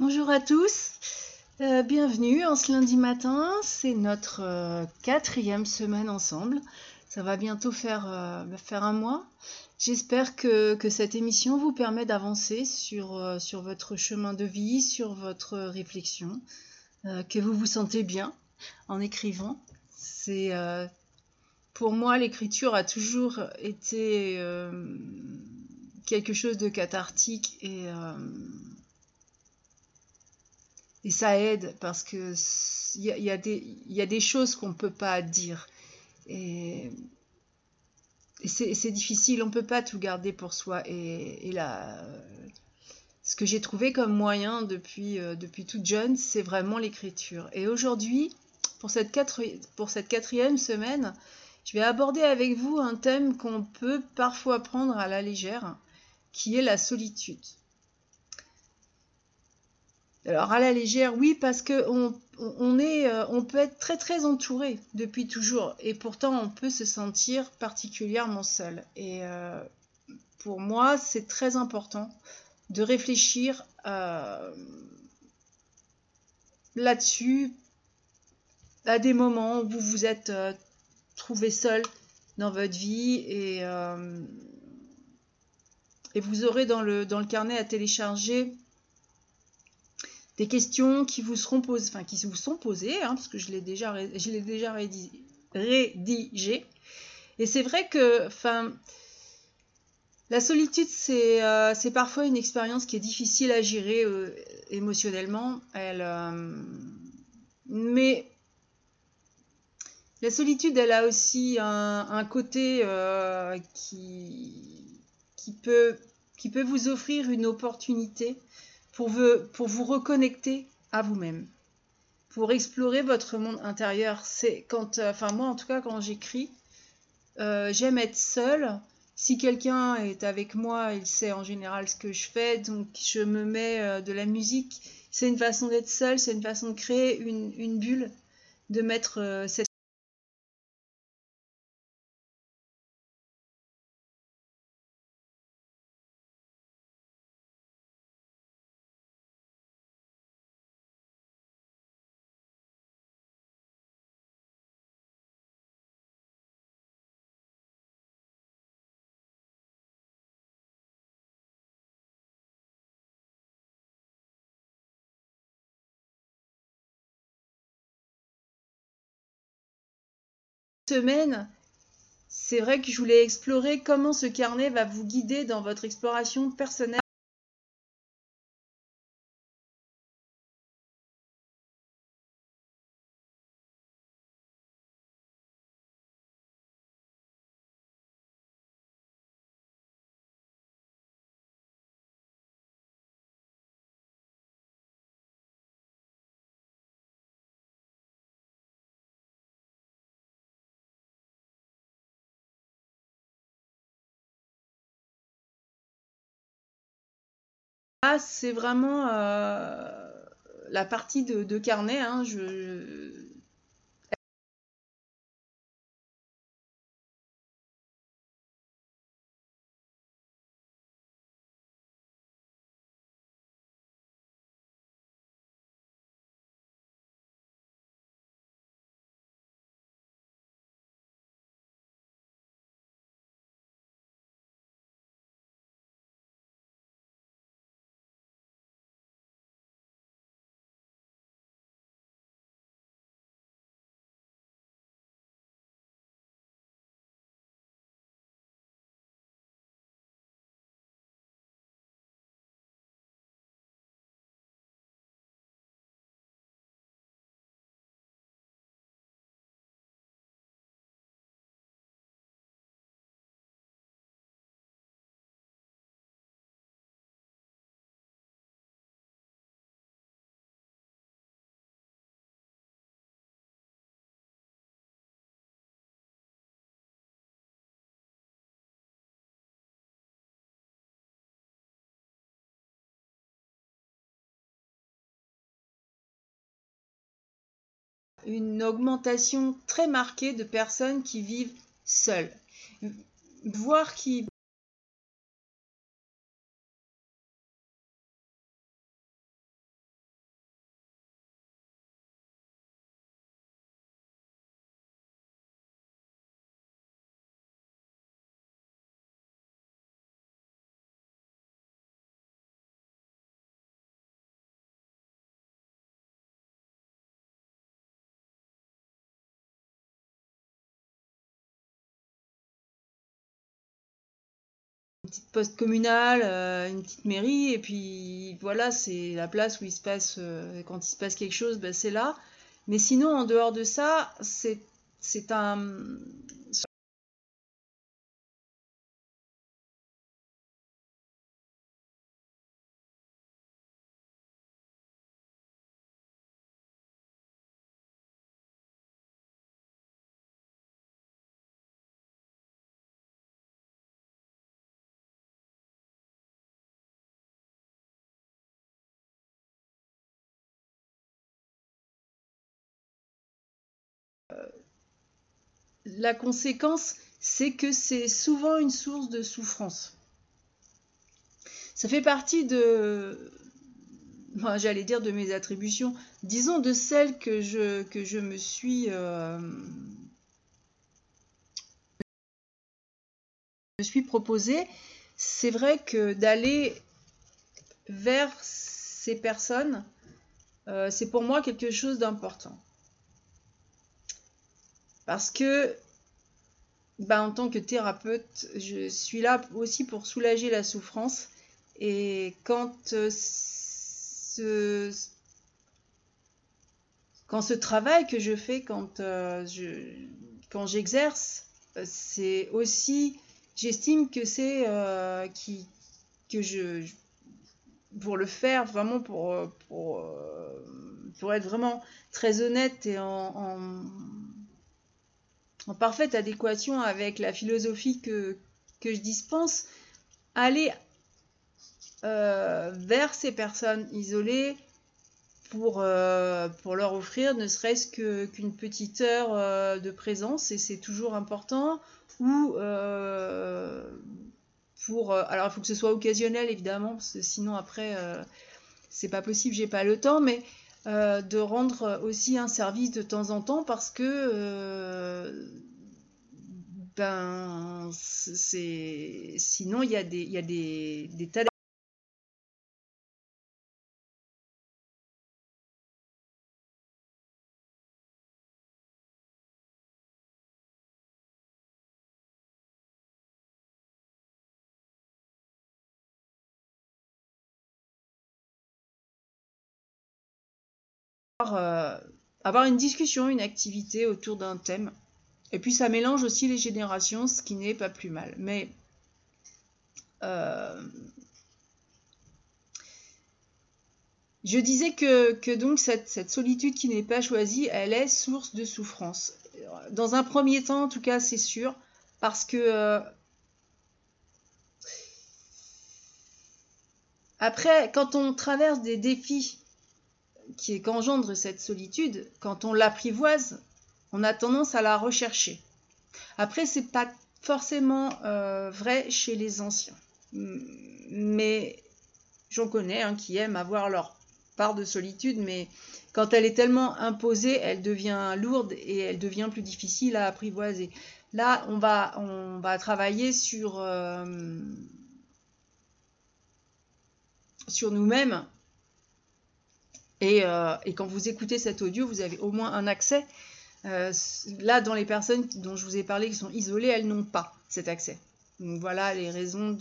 Bonjour à tous, euh, bienvenue en ce lundi matin. C'est notre euh, quatrième semaine ensemble. Ça va bientôt faire, euh, faire un mois. J'espère que, que, cette émission vous permet d'avancer sur, sur votre chemin de vie, sur votre réflexion, que vous vous sentez bien en écrivant. C'est pour moi l'écriture a toujours été quelque chose de cathartique et et ça aide parce que il y, a des choses qu'on ne peut pas dire. Et, c'est difficile, on ne peut pas tout garder pour soi. Et, là, ce que j'ai trouvé comme moyen depuis, euh, depuis toute jeune, c'est vraiment l'écriture. Et aujourd'hui, pour cette quatrième semaine, je vais aborder avec vous un thème qu'on peut parfois prendre à la légère, qui est la solitude. Alors à la légère, oui, parce que euh, on peut être très très entouré depuis toujours, et pourtant on peut se sentir particulièrement seul. Et euh, pour moi, c'est très important de réfléchir euh, là-dessus à des moments où vous vous êtes trouvé seul dans votre vie et, vous aurez dans le carnet à télécharger des questions qui vous seront posées, enfin qui vous sont posées, hein, parce que je l'ai déjà, rédigé. Et c'est vrai que, enfin, la solitude, c'est, euh, parfois une expérience qui est difficile à gérer euh, émotionnellement. Elle, euh, mais la solitude, elle a aussi un, côté qui, peut, qui peut vous offrir une opportunité pour vous, pour vous reconnecter à vous-même, pour explorer votre monde intérieur. C'est quand, euh, enfin moi en tout cas quand j'écris, euh, j'aime être seule. Si quelqu'un est avec moi, il sait en général ce que je fais, donc je me mets euh, de la musique. C'est une façon d'être seule, c'est une façon de créer une, une bulle, de mettre cette c'est vrai que je voulais explorer comment ce carnet va vous guider dans votre exploration personnelle. Ah, c'est vraiment euh, la partie de, carnet. Hein, une augmentation très marquée de personnes qui vivent seules, voire qui petite poste communale, une petite mairie, et puis voilà, c'est la place où il se passe, quand il se passe quelque chose, ben, c'est là. Mais sinon, en dehors de ça, c'est un, la conséquence, c'est que c'est souvent une source de souffrance. Ça fait partie de, j'allais dire de mes attributions, disons de celles que je, que je me suis, euh, me suis proposé. C'est vrai que d'aller vers ces personnes, euh, c'est pour moi quelque chose d'important. Parce que, bah, en tant que thérapeute, je suis là aussi pour soulager la souffrance. Et quand euh, ce, travail que je fais, quand euh, j'exerce, c'est aussi, j'estime que c'est euh, que je, pour le faire vraiment pour, être vraiment très honnête et en parfaite adéquation avec la philosophie que, que je dispense, aller euh, vers ces personnes isolées pour, euh, pour leur offrir ne serait-ce qu'une petite heure euh, de présence, et c'est toujours important, ou pour... alors il faut que ce soit occasionnel évidemment, parce sinon après c'est pas possible, j'ai pas le temps, mais euh, de rendre aussi un service de temps en temps parce que euh, ben c'est sinon il y a des y a avoir une discussion, une activité autour d'un thème. Et puis ça mélange aussi les générations, ce qui n'est pas plus mal. Mais euh, je disais que, donc cette, solitude qui n'est pas choisie, elle est source de souffrance. Dans un premier temps, en tout cas, c'est sûr, parce que euh, après, quand on traverse des défis qui qu'engendre cette solitude, quand on l'apprivoise, on a tendance à la rechercher. Après, c'est pas forcément euh, vrai chez les anciens, mais j'en connais hein, qui aiment avoir leur part de solitude, mais quand elle est tellement imposée, elle devient lourde et elle devient plus difficile à apprivoiser. Là, on va, on va travailler sur, euh, sur nous-mêmes euh, et, quand vous écoutez cet audio, vous avez au moins un accès. Euh, là, dans les personnes dont je vous ai parlé qui sont isolées, elles n'ont pas cet accès. Donc voilà les raisons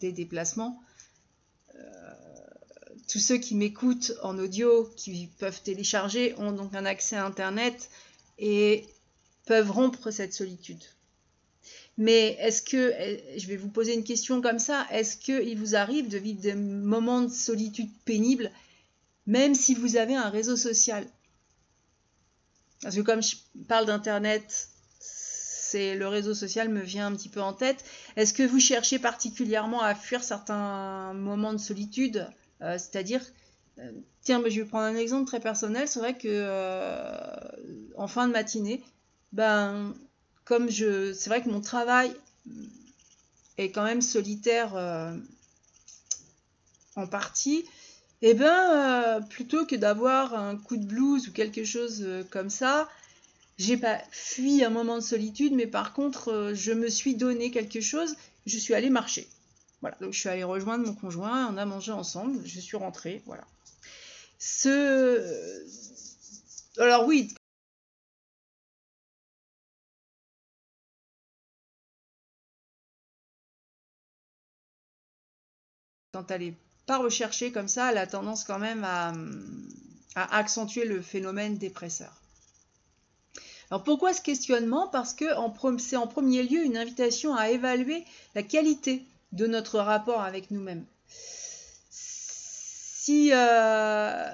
des déplacements. Euh, tous ceux qui m'écoutent en audio, qui peuvent télécharger, ont donc un accès à Internet et peuvent rompre cette solitude. Mais est-ce que, je vais vous poser une question comme ça, est-ce qu'il vous arrive de vivre des moments de solitude pénibles même si vous avez un réseau social. Parce que comme je parle d'Internet, c'est le réseau social me vient un petit peu en tête. Est-ce que vous cherchez particulièrement à fuir certains moments de solitude? Euh, C'est-à-dire, euh, tiens, je vais prendre un exemple très personnel. C'est vrai que euh, en fin de matinée, ben, comme je, c'est vrai que mon travail est quand même solitaire en partie. Eh bien, euh, plutôt que d'avoir un coup de blues ou quelque chose euh, comme ça, j'ai pas fui un moment de solitude, mais par contre, euh, je me suis donné quelque chose. Je suis allée marcher. Voilà, donc je suis allée rejoindre mon conjoint, on a mangé ensemble, je suis rentrée, voilà. Ce... Alors oui, quand elle n'est pas recherchée comme ça, elle a tendance quand même à, à accentuer le phénomène dépresseur. Alors pourquoi ce questionnement? Parce que c'est en premier lieu une invitation à évaluer la qualité de notre rapport avec nous-mêmes. Si euh,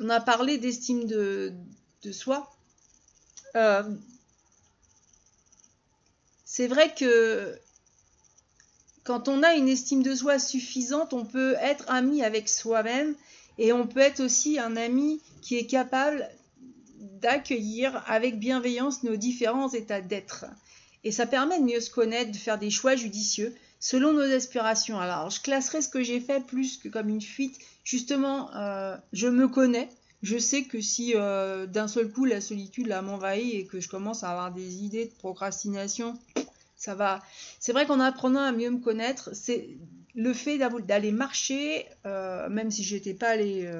on a parlé d'estime de, soi, euh, c'est vrai que quand on a une estime de soi suffisante, on peut être ami avec soi-même et on peut être aussi un ami qui est capable d'accueillir avec bienveillance nos différents états d'être. Et ça permet de mieux se connaître, de faire des choix judicieux selon nos aspirations. Alors, je classerai ce que j'ai fait plus que comme une fuite. Justement, euh, je me connais. Je sais que si euh, d'un seul coup la solitude m'envahit et que je commence à avoir des idées de procrastination, ça va. C'est vrai qu'en apprenant à mieux me connaître, c'est le fait d'aller marcher, euh, même si j'étais pas allé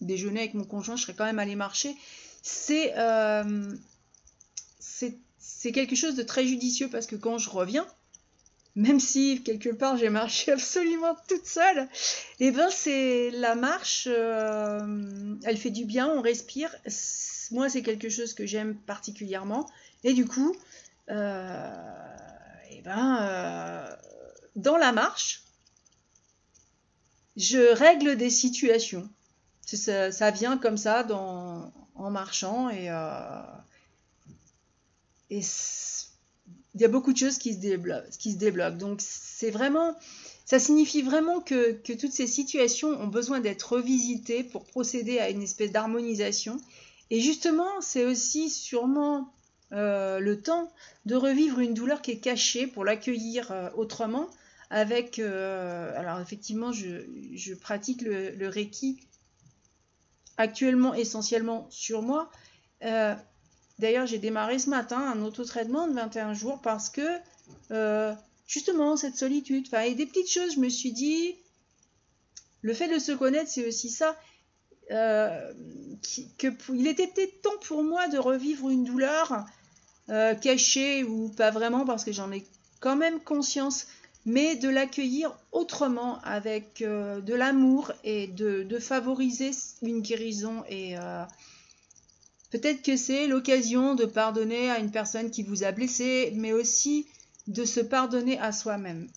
déjeuner avec mon conjoint, je serais quand même allé marcher. Euh, c'est quelque chose de très judicieux parce que quand je reviens, même si quelque part j'ai marché absolument toute seule, eh ben c'est la marche, euh, elle fait du bien, on respire. Moi, c'est quelque chose que j'aime particulièrement. Et du coup, euh, et eh ben, dans la marche, je règle des situations. Ça, vient comme ça en marchant et, euh, il y a beaucoup de choses qui se débloquent. Qui se débloquent. Donc c'est vraiment, ça signifie vraiment que, toutes ces situations ont besoin d'être revisitées pour procéder à une espèce d'harmonisation. Et justement, c'est aussi sûrement euh, le temps de revivre une douleur qui est cachée pour l'accueillir euh, autrement. Avec, alors effectivement, je, pratique le, le Reiki actuellement essentiellement sur moi. Euh, d'ailleurs, j'ai démarré ce matin un auto-traitement de 21 jours parce que euh, justement cette solitude, enfin, et des petites choses, je me suis dit, le fait de se connaître, c'est aussi ça. Euh, que il était temps pour moi de revivre une douleur cachée ou pas vraiment parce que j'en ai quand même conscience mais de l'accueillir autrement avec euh, de l'amour et de, favoriser une guérison. Et euh, peut-être que c'est l'occasion de pardonner à une personne qui vous a blessé, mais aussi de se pardonner à soi-même.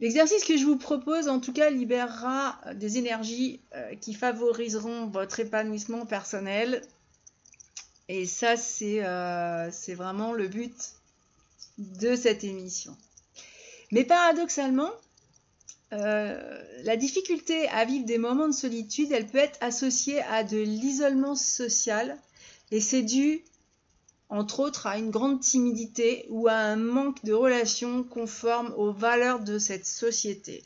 L'exercice que je vous propose, en tout cas, libérera des énergies euh, qui favoriseront votre épanouissement personnel. Et ça, c'est vraiment le but de cette émission. Mais paradoxalement, euh, la difficulté à vivre des moments de solitude, elle peut être associée à de l'isolement social et c'est dû, entre autres, à une grande timidité ou à un manque de relations conformes aux valeurs de cette société.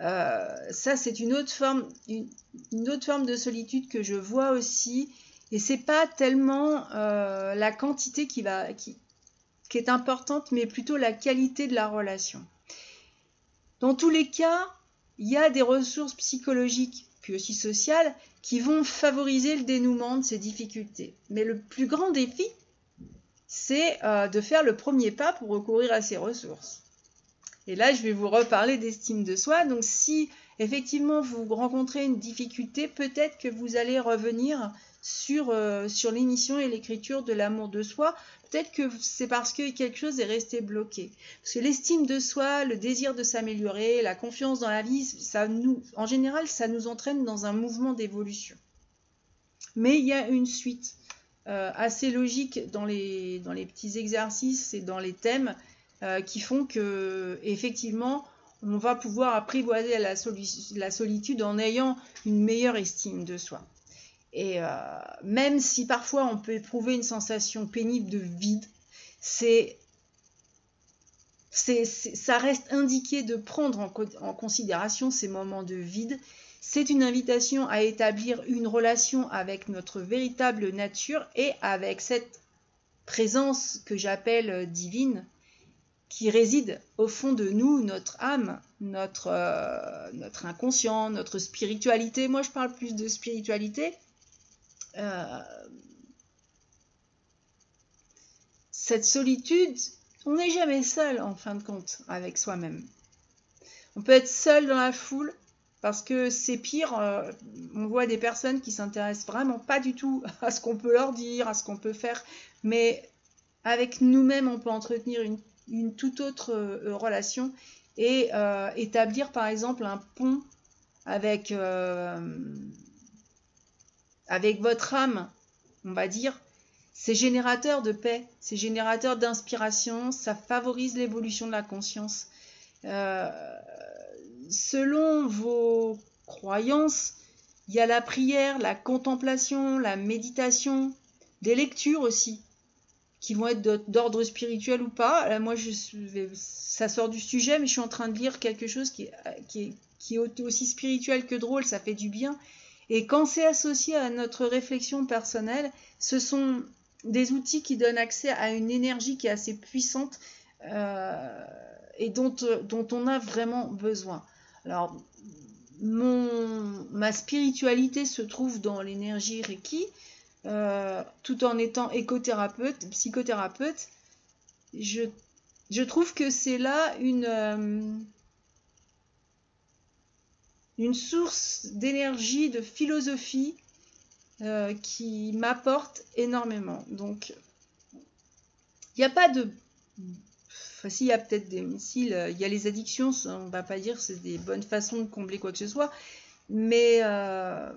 Euh, ça, c'est une autre forme, une, autre forme de solitude que je vois aussi. Et c'est pas tellement euh, la quantité qui va, qui, qui est importante, mais plutôt la qualité de la relation. Dans tous les cas, il y a des ressources psychologiques, puis aussi sociales, qui vont favoriser le dénouement de ces difficultés. Mais le plus grand défi, c'est euh, de faire le premier pas pour recourir à ces ressources. Et là, je vais vous reparler d'estime de soi. Donc si effectivement vous rencontrez une difficulté, peut-être que vous allez revenir sur, euh, sur l'émission et l'écriture de l'amour de soi. Peut-être que c'est parce que quelque chose est resté bloqué. Parce que l'estime de soi, le désir de s'améliorer, la confiance dans la vie, ça nous, en général, ça nous entraîne dans un mouvement d'évolution. Mais il y a une suite assez logique dans les, dans les petits exercices et dans les thèmes euh, qui font que, effectivement, on va pouvoir apprivoiser la, solitude en ayant une meilleure estime de soi. Et euh, même si parfois on peut éprouver une sensation pénible de vide, c'est ça reste indiqué de prendre en, en, considération ces moments de vide. C'est une invitation à établir une relation avec notre véritable nature et avec cette présence que j'appelle divine qui réside au fond de nous, notre âme, notre, euh, inconscient, notre spiritualité. Moi, je parle plus de spiritualité euh, cette solitude, on n'est jamais seul en fin de compte avec soi-même. On peut être seul dans la foule parce que c'est pire. Euh, on voit des personnes qui s'intéressent vraiment pas du tout à ce qu'on peut leur dire, à ce qu'on peut faire, mais avec nous-mêmes, on peut entretenir une, toute autre euh, relation et euh, établir par exemple un pont avec, avec votre âme, on va dire. C'est générateur de paix, c'est générateur d'inspiration, ça favorise l'évolution de la conscience selon vos croyances, il y a la prière, la contemplation, la méditation, des lectures aussi, qui vont être d'ordre spirituel ou pas. moi, je ça sort du sujet, mais je suis en train de lire quelque chose qui est, aussi spirituel que drôle, ça fait du bien. Et quand c'est associé à notre réflexion personnelle, ce sont des outils qui donnent accès à une énergie qui est assez puissante euh, et dont, dont on a vraiment besoin. Alors, mon, ma spiritualité se trouve dans l'énergie Reiki, euh, tout en étant écothérapeute, psychothérapeute. Je, je trouve que c'est là une, euh, une source d'énergie, de philosophie euh, qui m'apporte énormément. Donc, il n'y a pas de S'il y a peut-être des missiles, euh, il y a les addictions, on va pas dire c'est des bonnes façons de combler quoi que ce soit, mais euh,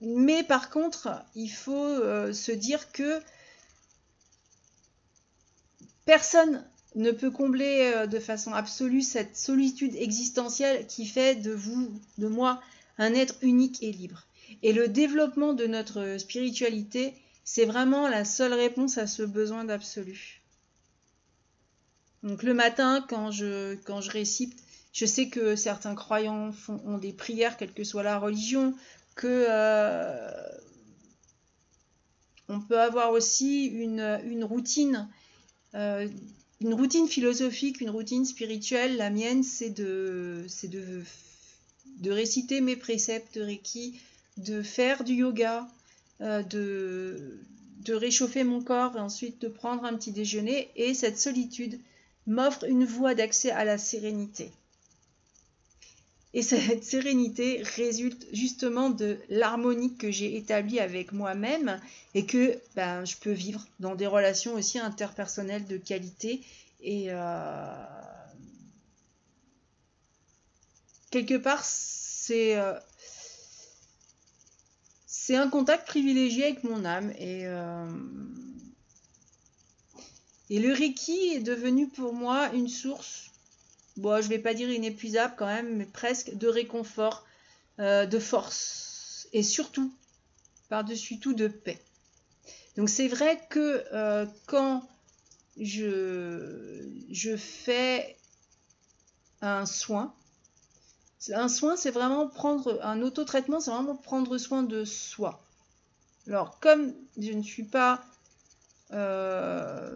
mais par contre, il faut euh, se dire que personne ne peut combler de façon absolue cette solitude existentielle qui fait de vous, de moi, un être unique et libre. Et le développement de notre spiritualité c'est vraiment la seule réponse à ce besoin d'absolu. Donc le matin, quand je, quand je récite, je sais que certains croyants font, ont des prières, quelle que soit la religion, que euh, on peut avoir aussi une, routine, euh, une routine philosophique, une routine spirituelle. La mienne, c'est de, de, réciter mes préceptes de Reiki, de faire du yoga, de, de réchauffer mon corps et ensuite de prendre un petit déjeuner. Et cette solitude m'offre une voie d'accès à la sérénité. Et cette sérénité résulte justement de l'harmonie que j'ai établie avec moi-même et que ben, je peux vivre dans des relations aussi interpersonnelles de qualité. Et euh, quelque part, c'est euh, c'est un contact privilégié avec mon âme et, euh, et le Reiki est devenu pour moi une source, bon, je vais pas dire inépuisable quand même, mais presque de réconfort, euh, de force et surtout, par-dessus tout, de paix. Donc c'est vrai que euh, quand je fais un soin, un soin, c'est vraiment prendre un auto-traitement, c'est vraiment prendre soin de soi. Alors, comme je ne suis pas euh,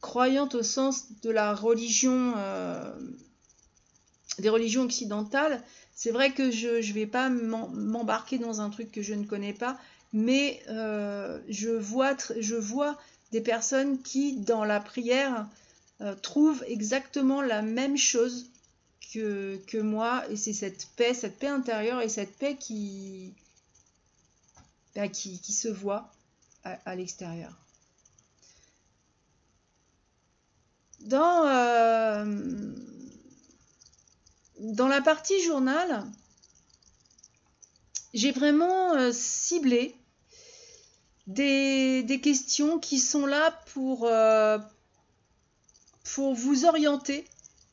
croyante au sens de la religion, euh, des religions occidentales, c'est vrai que je ne vais pas m'embarquer dans un truc que je ne connais pas, mais euh, je, vois, je vois des personnes qui, dans la prière, trouvent exactement la même chose que, moi, et c'est cette paix, cette paix intérieure et cette paix qui, bah, qui, se voit à, l'extérieur. Dans, euh, dans la partie journal, j'ai vraiment euh, ciblé des, questions qui sont là pour, euh, pour vous orienter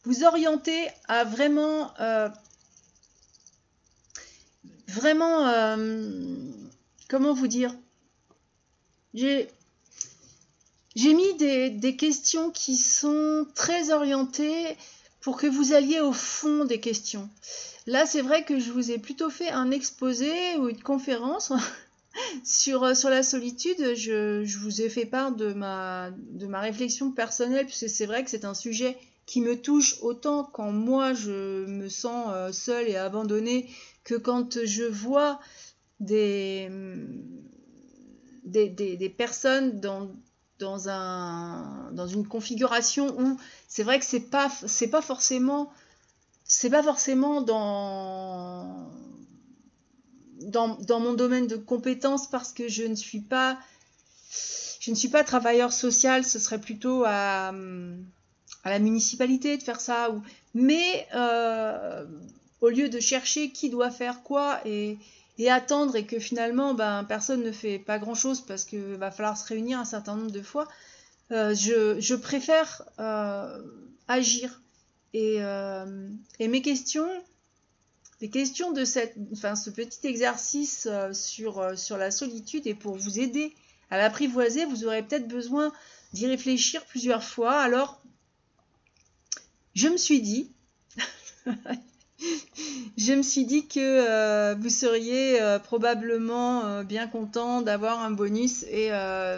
vous orienter à vraiment, euh, vraiment, euh, comment vous dire J'ai mis des, questions qui sont très orientées pour que vous alliez au fond des questions. Là, c'est vrai que je vous ai plutôt fait un exposé ou une conférence sur, sur la solitude. Je, je, vous ai fait part de ma, de ma réflexion personnelle, puisque c'est vrai que c'est un sujet qui me touche autant quand moi je me sens euh, seule et abandonnée que quand je vois des, des, personnes dans, dans, un, dans une configuration où c'est vrai que c'est pas, c'est pas forcément, c'est pas forcément dans, dans, dans, mon domaine de compétences parce que je ne suis pas, je ne suis pas travailleur social, ce serait plutôt à, à la municipalité de faire ça. Mais euh, au lieu de chercher qui doit faire quoi et, attendre et que finalement ben, personne ne fait pas grand chose parce qu'il va falloir se réunir un certain nombre de fois, euh, je, préfère euh, agir. Et, et, mes questions, les questions de cette, enfin, ce petit exercice sur, sur la solitude et pour vous aider à l'apprivoiser, vous aurez peut-être besoin d'y réfléchir plusieurs fois. Alors, je me suis dit, je me suis dit que euh, vous seriez euh, probablement euh, bien content d'avoir un bonus et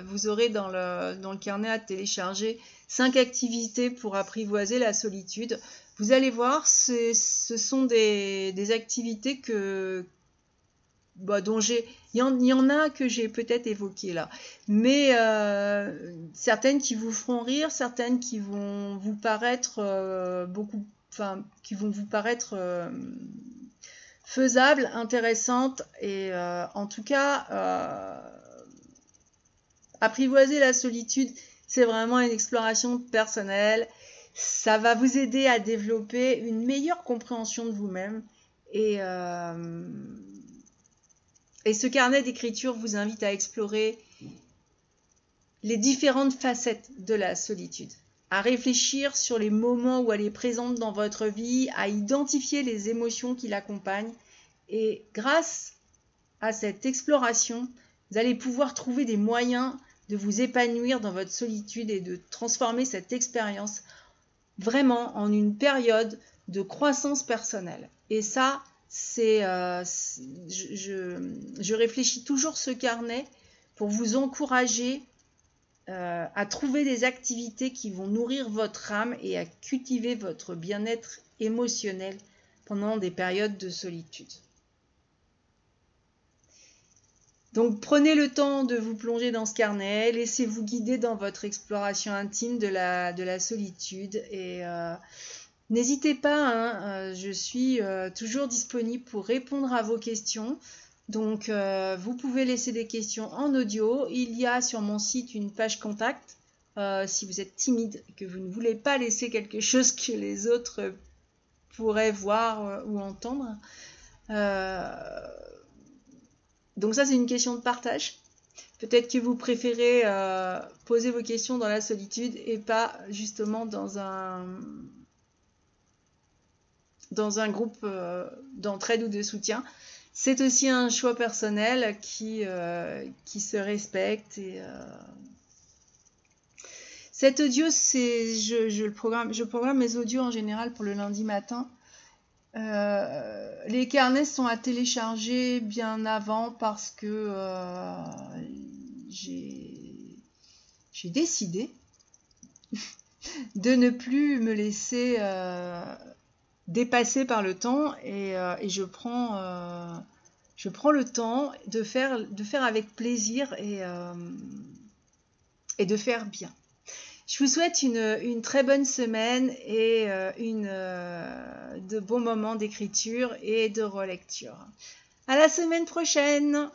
vous aurez dans le, dans le carnet à télécharger cinq activités pour apprivoiser la solitude. Vous allez voir, ce sont des activités que, bah, il y, en a que j'ai peut-être évoquées là, mais certaines qui vous feront rire, certaines qui vont vous paraître beaucoup enfin, qui vont vous paraître euh, faisables, intéressantes et euh, en tout cas, euh, apprivoiser la solitude, c'est vraiment une exploration personnelle. Ça va vous aider à développer une meilleure compréhension de vous-même et, et ce carnet d'écriture vous invite à explorer les différentes facettes de la solitude à réfléchir sur les moments où elle est présente dans votre vie, à identifier les émotions qui l'accompagnent. Et grâce à cette exploration, vous allez pouvoir trouver des moyens de vous épanouir dans votre solitude et de transformer cette expérience vraiment en une période de croissance personnelle. Et ça, c'est, euh, je, réfléchis toujours ce carnet pour vous encourager euh, à trouver des activités qui vont nourrir votre âme et à cultiver votre bien-être émotionnel pendant des périodes de solitude. Donc prenez le temps de vous plonger dans ce carnet, laissez-vous guider dans votre exploration intime de la, de la solitude et euh, n'hésitez pas, hein, euh, je suis toujours disponible pour répondre à vos questions. Donc, euh, vous pouvez laisser des questions en audio. Il y a sur mon site une page contact. Euh, si vous êtes timide que vous ne voulez pas laisser quelque chose que les autres pourraient voir euh, ou entendre. donc ça, c'est une question de partage. Peut-être que vous préférez poser vos questions dans la solitude et pas justement dans un, dans un groupe d'entraide ou de soutien c'est aussi un choix personnel qui, euh, qui se respecte. Euh, Cet audio, c'est je, je, programme, je programme mes audios en général pour le lundi matin. Euh, les carnets sont à télécharger bien avant parce que j'ai décidé de ne plus me laisser dépassé par le temps et, euh, je, prends, euh, je prends le temps de faire, de faire avec plaisir et, euh, et de faire bien. Je vous souhaite une, une très bonne semaine et une, de bons moments d'écriture et de relecture. À la semaine prochaine!